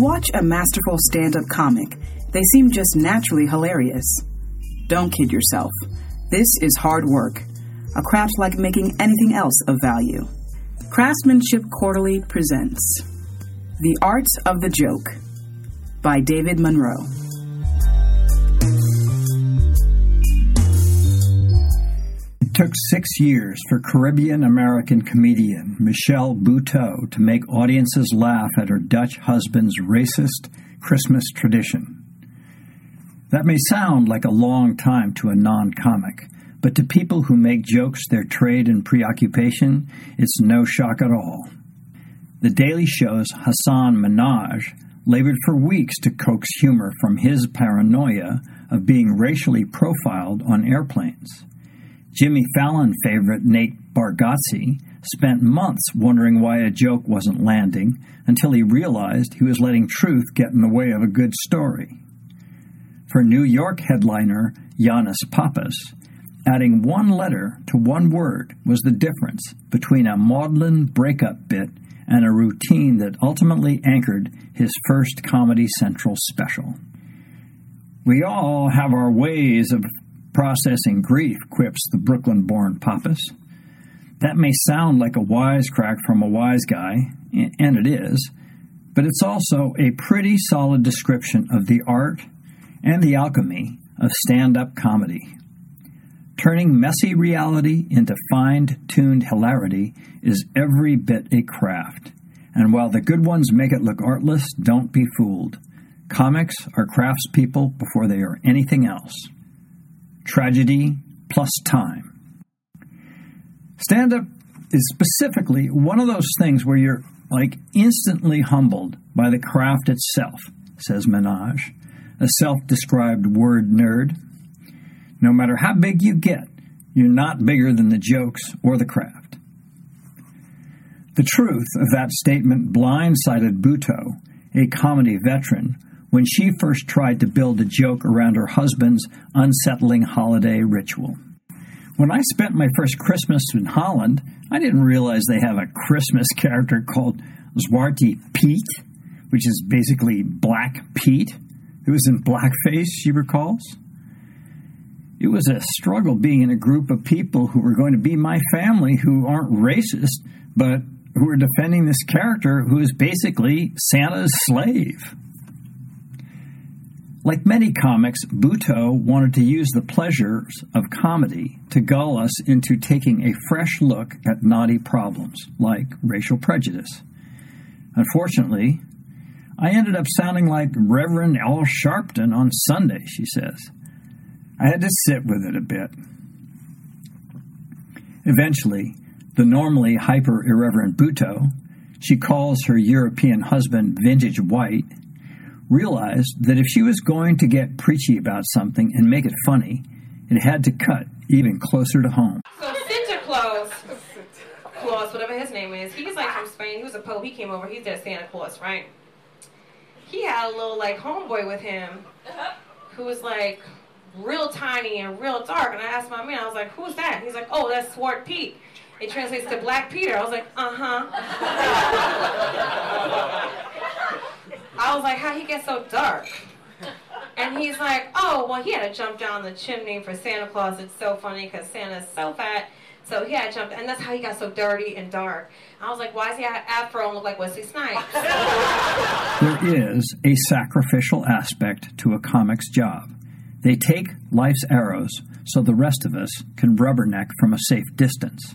watch a masterful stand up comic, they seem just naturally hilarious. Don't kid yourself. This is hard work, a craft like making anything else of value. Craftsmanship Quarterly presents The Art of the Joke by David Monroe. Took six years for Caribbean American comedian Michelle Buteau to make audiences laugh at her Dutch husband's racist Christmas tradition. That may sound like a long time to a non comic, but to people who make jokes their trade and preoccupation, it's no shock at all. The Daily Show's Hasan Minhaj labored for weeks to coax humor from his paranoia of being racially profiled on airplanes. Jimmy Fallon favorite Nate Bargatze spent months wondering why a joke wasn't landing until he realized he was letting truth get in the way of a good story. For New York headliner Yannis Pappas, adding one letter to one word was the difference between a maudlin breakup bit and a routine that ultimately anchored his first Comedy Central special. We all have our ways of processing grief, quips the Brooklyn born Pappas. That may sound like a wisecrack from a wise guy, and it is, but it's also a pretty solid description of the art and the alchemy of stand up comedy. Turning messy reality into fine tuned hilarity is every bit a craft. And while the good ones make it look artless, don't be fooled. Comics are craftspeople before they are anything else. Tragedy plus time. Stand up is specifically one of those things where you're like instantly humbled by the craft itself, says Minhaj, a self described word nerd. No matter how big you get, you're not bigger than the jokes or the craft. The truth of that statement blindsided Buteau, a comedy veteran, when she first tried to build a joke around her husband's unsettling holiday ritual. When I spent my first Christmas in Holland, I didn't realize they have a Christmas character called Zwarte Piet, which is basically Black Pete, who is in blackface, she recalls. It was a struggle being in a group of people who were going to be my family who aren't racist, but who are defending this character who is basically Santa's slave. Like many comics, Buteau wanted to use the pleasures of comedy to gull us into taking a fresh look at knotty problems, like racial prejudice. Unfortunately, I ended up sounding like Reverend Al Sharpton on Sunday, she says. I had to sit with it a bit. Eventually, the normally hyper irreverent Buteau, she calls her European husband vintage white, realized that if she was going to get preachy about something and make it funny, it had to cut even closer to home. So Santa Claus, Claus, whatever his name is, he's like from Spain. He was a pope. He came over. He's their Santa Claus, right? He had a little like homeboy with him, who was like real tiny and real dark. And I asked my man, I was like, "Who's that?" He's like, "Oh, that's Swart Pete." It translates to Black Peter. I was like, "Uh huh." I was like, "How he get so dark?" And he's like, "Oh, well, he had to jump down the chimney for Santa Claus. It's so funny because Santa's so fat." So he had to jump, and that's how he got so dirty and dark. I was like, why is he afro and look like Wesley Snipes? there is a sacrificial aspect to a comic's job. They take life's arrows so the rest of us can rubberneck from a safe distance.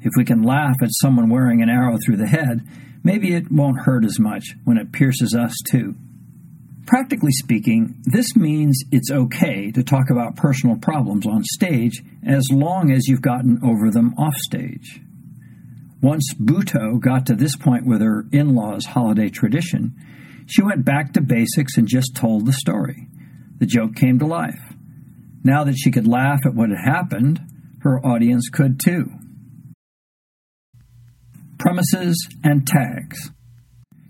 If we can laugh at someone wearing an arrow through the head, maybe it won't hurt as much when it pierces us too. Practically speaking, this means it's okay to talk about personal problems on stage as long as you've gotten over them off stage. Once Buteau got to this point with her in law's holiday tradition, she went back to basics and just told the story. The joke came to life. Now that she could laugh at what had happened, her audience could too. Premises and tags.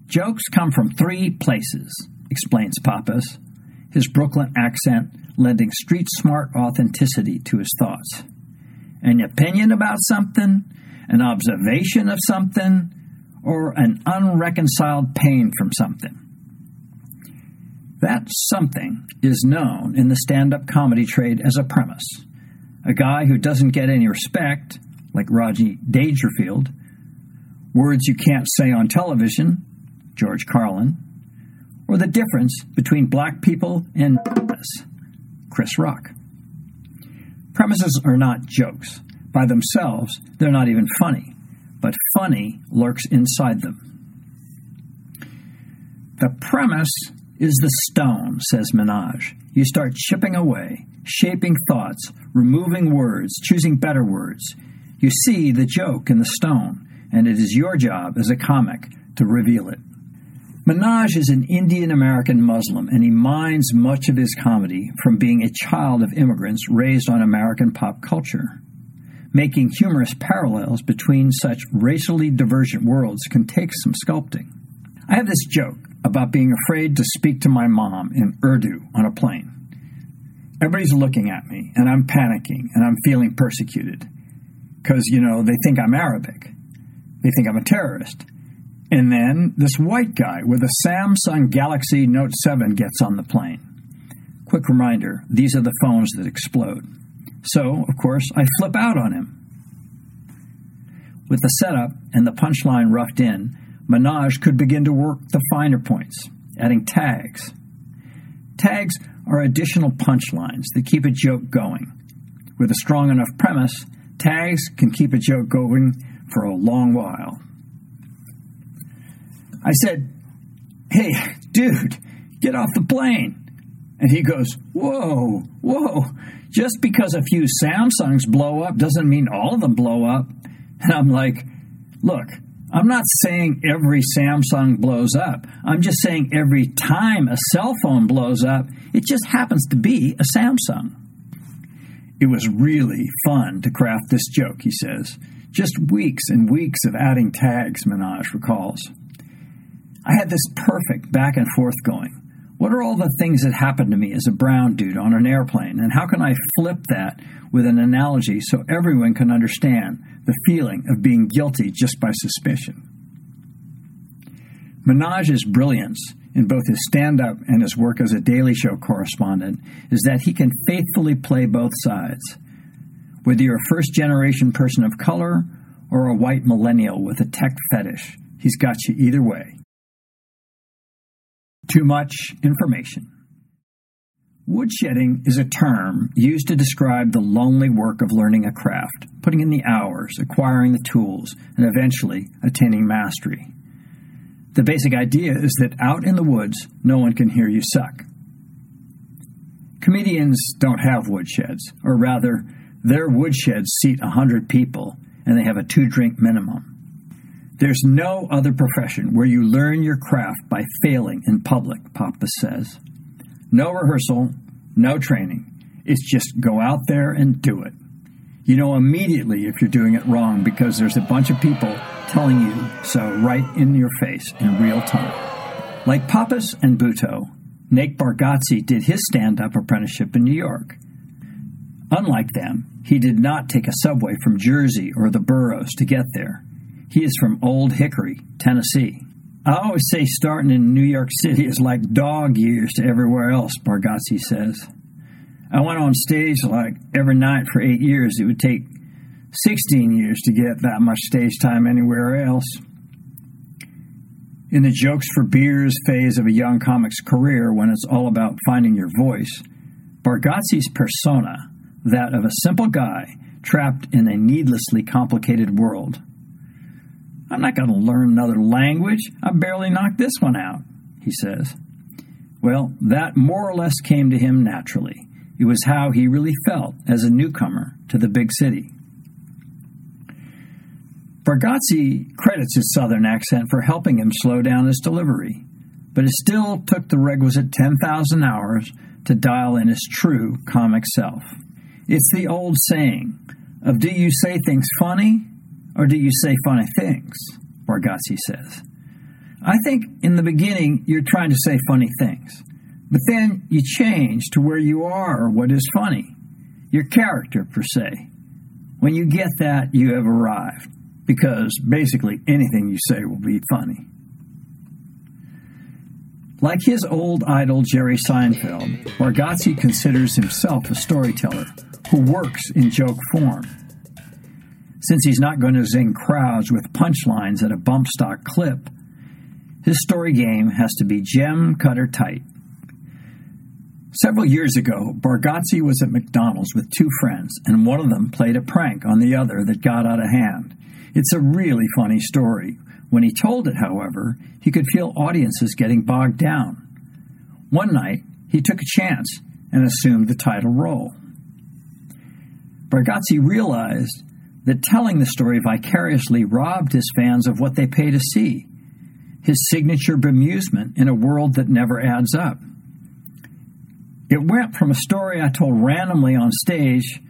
Jokes come from three places, explains Pappas, his Brooklyn accent lending street smart authenticity to his thoughts. An opinion about something, an observation of something, or an unreconciled pain from something. That something is known in the stand up comedy trade as a premise. A guy who doesn't get any respect, like Rodney Dangerfield, words you can't say on television, George Carlin, or the difference between black people and Chris Rock. Premises are not jokes. By themselves, they're not even funny, but funny lurks inside them. The premise is the stone, says Minhaj. You start chipping away, shaping thoughts, removing words, choosing better words. You see the joke in the stone, and it is your job as a comic to reveal it. Minhaj is an Indian American Muslim, and he mines much of his comedy from being a child of immigrants raised on American pop culture. Making humorous parallels between such racially divergent worlds can take some sculpting. I have this joke about being afraid to speak to my mom in Urdu on a plane. Everybody's looking at me, and I'm panicking, and I'm feeling persecuted. Because, you know, they think I'm Arabic. They think I'm a terrorist. And then this white guy with a Samsung Galaxy Note 7 gets on the plane. Quick reminder these are the phones that explode. So, of course, I flip out on him. With the setup and the punchline roughed in, Minhaj could begin to work the finer points, adding tags. Tags are additional punchlines that keep a joke going. With a strong enough premise, tags can keep a joke going for a long while. I said, Hey, dude, get off the plane. And he goes, Whoa, whoa, just because a few Samsungs blow up doesn't mean all of them blow up. And I'm like, Look, I'm not saying every Samsung blows up. I'm just saying every time a cell phone blows up, it just happens to be a Samsung. It was really fun to craft this joke, he says. Just weeks and weeks of adding tags, Minhaj recalls. I had this perfect back and forth going. What are all the things that happened to me as a brown dude on an airplane, and how can I flip that with an analogy so everyone can understand the feeling of being guilty just by suspicion? Minhaj's brilliance in both his stand up and his work as a Daily Show correspondent is that he can faithfully play both sides. Whether you're a first generation person of color or a white millennial with a tech fetish, he's got you either way. Too much information. Woodshedding is a term used to describe the lonely work of learning a craft, putting in the hours, acquiring the tools, and eventually attaining mastery. The basic idea is that out in the woods, no one can hear you suck. Comedians don't have woodsheds, or rather, their woodsheds seat a hundred people, and they have a two drink minimum. There's no other profession where you learn your craft by failing in public, Pappas says. No rehearsal, no training. It's just go out there and do it. You know immediately if you're doing it wrong because there's a bunch of people telling you so right in your face in real time. Like Pappas and Buteau, Nate Bargatze did his stand up apprenticeship in New York. Unlike them, he did not take a subway from Jersey or the boroughs to get there. He is from Old Hickory, Tennessee. I always say starting in New York City is like dog years to everywhere else, Bargatze says. I went on stage like every night for eight years. It would take 16 years to get that much stage time anywhere else. In the jokes for beers phase of a young comic's career, when it's all about finding your voice, Bargatze's persona, that of a simple guy trapped in a needlessly complicated world, I'm not going to learn another language. I barely knocked this one out, he says. Well, that more or less came to him naturally. It was how he really felt as a newcomer to the big city. Bargatze credits his southern accent for helping him slow down his delivery, but it still took the requisite 10,000 hours to dial in his true comic self. It's the old saying of do you say things funny or do you say funny things? Bargatze says. I think in the beginning you're trying to say funny things, but then you change to where you are or what is funny, your character per se. When you get that, you have arrived. because basically anything you say will be funny. Like his old idol Jerry Seinfeld, Bargatze considers himself a storyteller who works in joke form. Since he's not going to zing crowds with punchlines at a bump stock clip, his story game has to be gem cutter tight. Several years ago, Bargatze was at McDonald's with two friends, and one of them played a prank on the other that got out of hand. It's a really funny story. When he told it, however, he could feel audiences getting bogged down. One night, he took a chance and assumed the title role. Bargatze realized that telling the story vicariously robbed his fans of what they pay to see his signature bemusement in a world that never adds up. It went from a story I told randomly on stage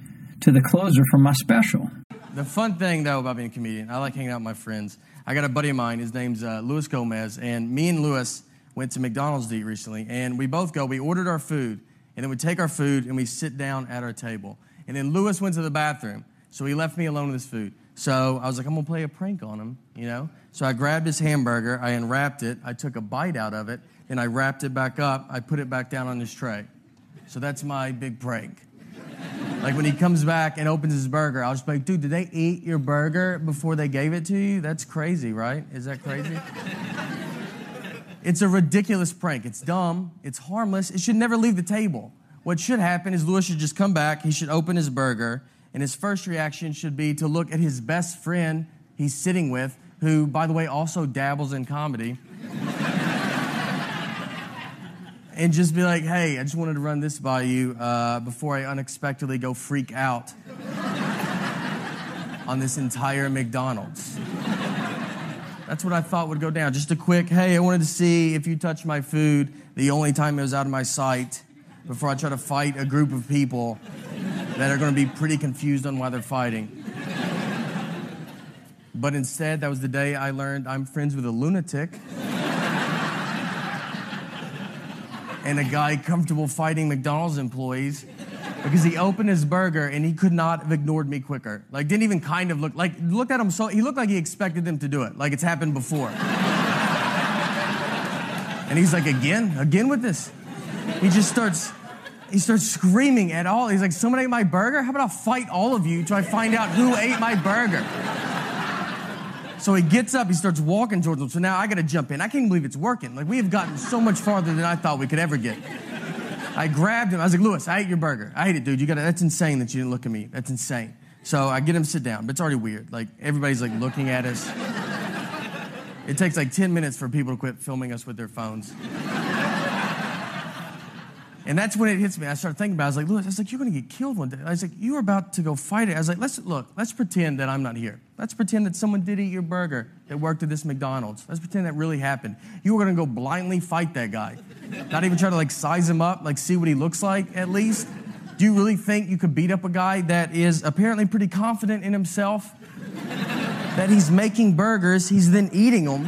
to the closer from my special. The fun thing, though, about being a comedian, I like hanging out with my friends. I got a buddy of mine, his name's uh, Luis Gomez, and me and Luis went to McDonald's to eat recently, and we both go, we ordered our food, and then we take our food and we sit down at our table. And then Lewis went to the bathroom, so he left me alone with his food. So I was like, I'm gonna play a prank on him, you know? So I grabbed his hamburger, I unwrapped it, I took a bite out of it, and I wrapped it back up, I put it back down on his tray. So that's my big prank. like when he comes back and opens his burger, I'll just be like, dude, did they eat your burger before they gave it to you? That's crazy, right? Is that crazy? it's a ridiculous prank. It's dumb, it's harmless, it should never leave the table. What should happen is Lewis should just come back, he should open his burger, and his first reaction should be to look at his best friend he's sitting with, who, by the way, also dabbles in comedy. and just be like, hey, I just wanted to run this by you uh, before I unexpectedly go freak out on this entire McDonald's. That's what I thought would go down. Just a quick, hey, I wanted to see if you touched my food the only time it was out of my sight before I try to fight a group of people that are going to be pretty confused on why they're fighting. But instead, that was the day I learned I'm friends with a lunatic. and a guy comfortable fighting McDonald's employees because he opened his burger and he could not have ignored me quicker. Like, didn't even kind of look like, looked at him so, he looked like he expected them to do it, like it's happened before. and he's like, again? Again with this? He just starts, he starts screaming at all. He's like, someone ate my burger? How about I'll fight all of you until I find out who ate my burger? So he gets up, he starts walking towards them. So now I got to jump in. I can't believe it's working. Like we have gotten so much farther than I thought we could ever get. I grabbed him. I was like, Luis, I ate your burger. I ate it, dude. You got to, that's insane that you didn't look at me. That's insane. So I get him to sit down, but it's already weird. Like everybody's like looking at us. It takes like 10 minutes for people to quit filming us with their phones. And that's when it hits me. I started thinking about it. I was like, Luis, I was like, you're going to get killed one day. I was like, you were about to go fight it. I was like, let's look, let's pretend that I'm not here. Let's pretend that someone did eat your burger that worked at this McDonald's. Let's pretend that really happened. You were going to go blindly fight that guy. Not even try to like size him up, like see what he looks like at least. Do you really think you could beat up a guy that is apparently pretty confident in himself? that he's making burgers, he's then eating them.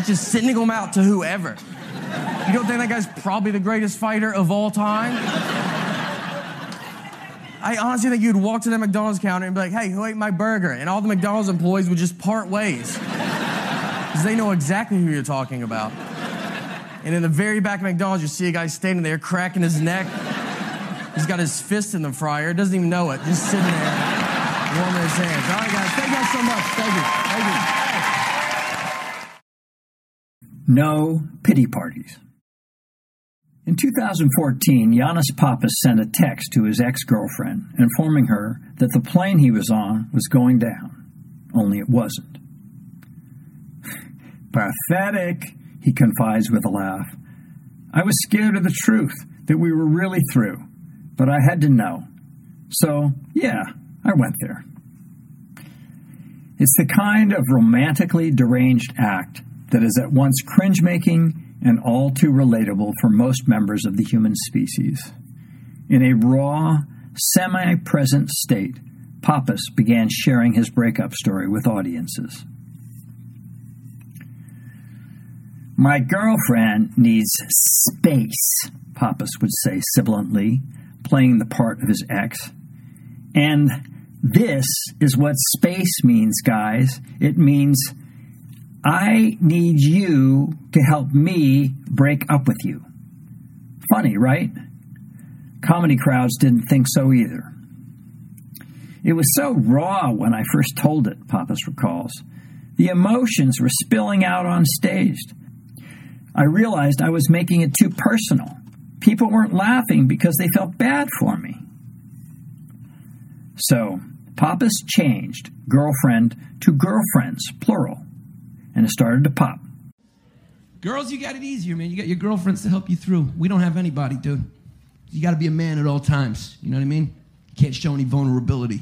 He's just sending them out to whoever. You don't think that guy's probably the greatest fighter of all time? I honestly think you'd walk to that McDonald's counter and be like, hey, who ate my burger? And all the McDonald's employees would just part ways. Because they know exactly who you're talking about. And in the very back of McDonald's, you see a guy standing there cracking his neck. He's got his fist in the fryer, doesn't even know it, just sitting there, warming his hands. All right, guys, thank you guys so much. Thank you. Thank you. No pity parties. In 2014, Yannis Pappas sent a text to his ex girlfriend informing her that the plane he was on was going down, only it wasn't. Pathetic, he confides with a laugh. I was scared of the truth, that we were really through, but I had to know. So, yeah, I went there. It's the kind of romantically deranged act that is at once cringe making and all too relatable for most members of the human species. In a raw, semi present state, Pappas began sharing his breakup story with audiences. My girlfriend needs space, Pappas would say sibilantly, playing the part of his ex. And this is what space means, guys. It means I need you to help me break up with you. Funny, right? Comedy crowds didn't think so either. It was so raw when I first told it, Pappas recalls. The emotions were spilling out on stage. I realized I was making it too personal. People weren't laughing because they felt bad for me. So, Pappas changed girlfriend to girlfriends, plural, and it started to pop. Girls, you got it easier, man. You got your girlfriends to help you through. We don't have anybody, dude. You got to be a man at all times. You know what I mean? You can't show any vulnerability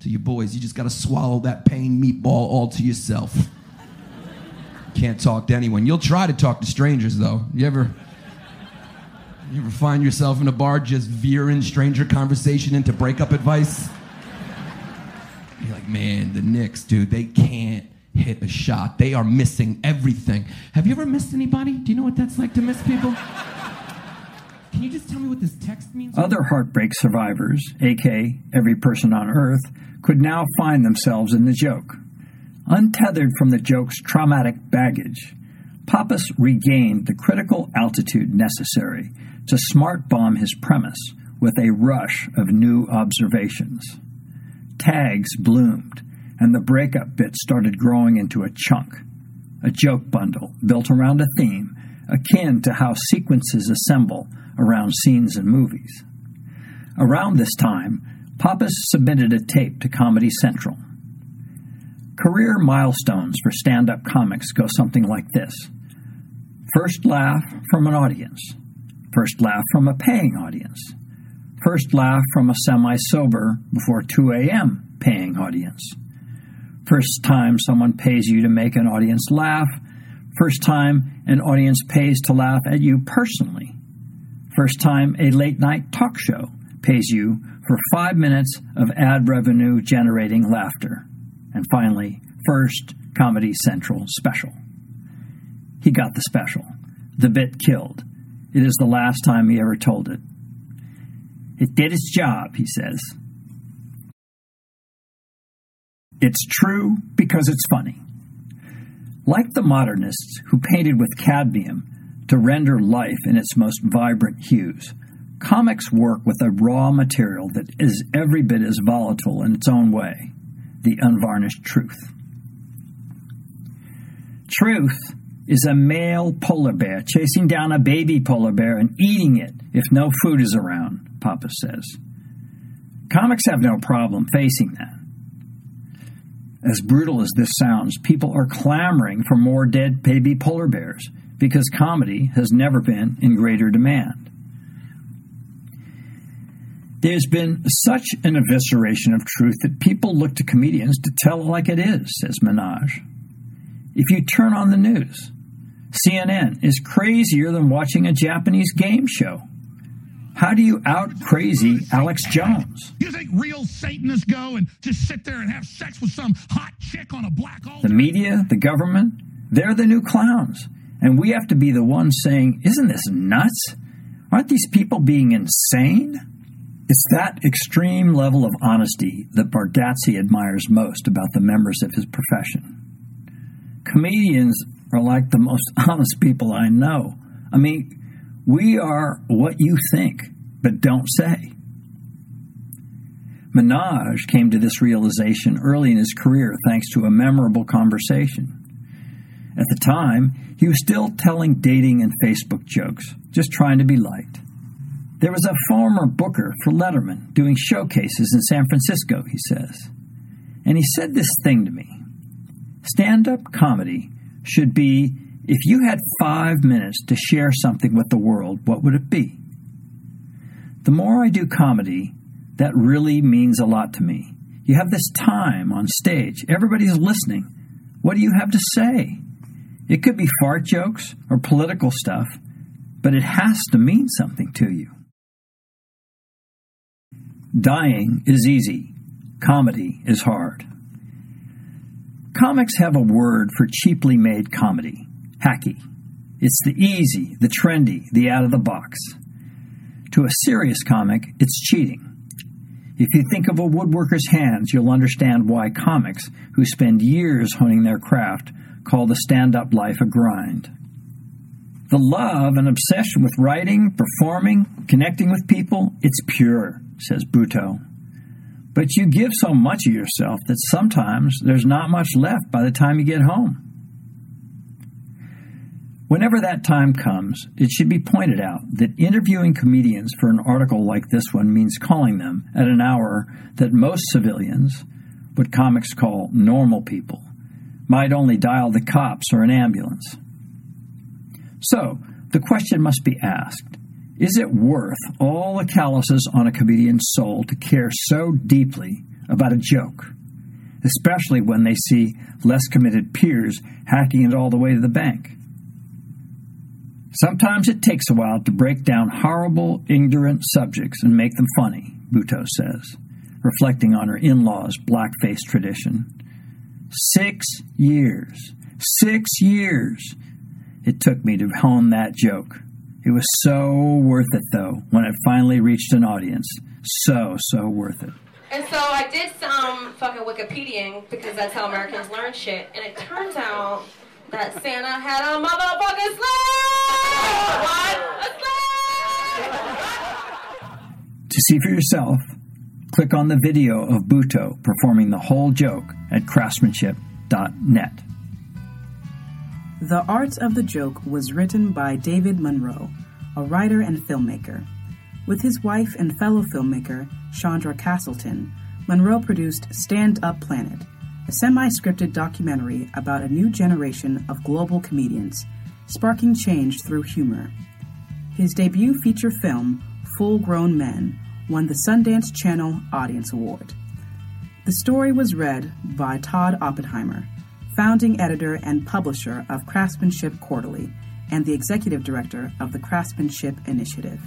to your boys. You just got to swallow that pain meatball all to yourself. can't talk to anyone. You'll try to talk to strangers, though. You ever, you ever find yourself in a bar just veering stranger conversation into breakup advice? You're like, man, the Knicks, dude, they can't hit a shot. They are missing everything. Have you ever missed anybody? Do you know what that's like to miss people? Can you just tell me what this text means? Other heartbreak survivors, aka every person on earth, could now find themselves in the joke. Untethered from the joke's traumatic baggage, Pappas regained the critical altitude necessary to smart bomb his premise with a rush of new observations. Tags bloomed, and the breakup bit started growing into a chunk, a joke bundle built around a theme akin to how sequences assemble around scenes in movies. Around this time, Pappas submitted a tape to Comedy Central. Career milestones for stand up comics go something like this First laugh from an audience, first laugh from a paying audience, first laugh from a semi sober before 2 a.m. paying audience, first time someone pays you to make an audience laugh, first time an audience pays to laugh at you personally, first time a late night talk show pays you for five minutes of ad revenue generating laughter. And finally, first Comedy Central special. He got the special. The bit killed. It is the last time he ever told it. It did its job, he says. It's true because it's funny. Like the modernists who painted with cadmium to render life in its most vibrant hues, comics work with a raw material that is every bit as volatile in its own way the unvarnished truth. Truth is a male polar bear chasing down a baby polar bear and eating it if no food is around, Pappas says. Comics have no problem facing that. As brutal as this sounds, people are clamoring for more dead baby polar bears because comedy has never been in greater demand. There's been such an evisceration of truth that people look to comedians to tell it like it is, says Minhaj. If you turn on the news, CNN is crazier than watching a Japanese game show. How do you out crazy Alex Jones? You think real Satanists go and just sit there and have sex with some hot chick on a black altar? The media, the government, they're the new clowns. And we have to be the ones saying, Isn't this nuts? Aren't these people being insane? It's that extreme level of honesty that Bargatze admires most about the members of his profession. Comedians are like the most honest people I know. I mean, we are what you think, but don't say. Minhaj came to this realization early in his career thanks to a memorable conversation. At the time, he was still telling dating and Facebook jokes, just trying to be liked. There was a former booker for Letterman doing showcases in San Francisco, he says. And he said this thing to me Stand up comedy should be if you had five minutes to share something with the world, what would it be? The more I do comedy, that really means a lot to me. You have this time on stage, everybody's listening. What do you have to say? It could be fart jokes or political stuff, but it has to mean something to you. Dying is easy, comedy is hard. Comics have a word for cheaply made comedy hacky. It's the easy, the trendy, the out of the box. To a serious comic, it's cheating. If you think of a woodworker's hands, you'll understand why comics who spend years honing their craft call the stand up life a grind. The love and obsession with writing, performing, connecting with people, it's pure, says Buteau. But you give so much of yourself that sometimes there's not much left by the time you get home. Whenever that time comes, it should be pointed out that interviewing comedians for an article like this one means calling them at an hour that most civilians, what comics call normal people, might only dial the cops or an ambulance. So, the question must be asked is it worth all the calluses on a comedian's soul to care so deeply about a joke, especially when they see less committed peers hacking it all the way to the bank? Sometimes it takes a while to break down horrible, ignorant subjects and make them funny, Buteau says, reflecting on her in law's blackface tradition. Six years. Six years it took me to hone that joke. It was so worth it, though, when it finally reached an audience. So, so worth it. And so I did some fucking Wikipediaing because that's how Americans learn shit. And it turns out that Santa had a motherfucking slave! What? A slave! To see for yourself, click on the video of Buteau performing the whole joke at craftsmanship.net. The Art of the Joke was written by David Monroe, a writer and filmmaker. With his wife and fellow filmmaker, Chandra Castleton, Monroe produced Stand Up Planet, a semi scripted documentary about a new generation of global comedians, sparking change through humor. His debut feature film, Full Grown Men, won the Sundance Channel Audience Award. The story was read by Todd Oppenheimer, founding editor and publisher of Craftsmanship Quarterly and the executive director of the Craftsmanship Initiative.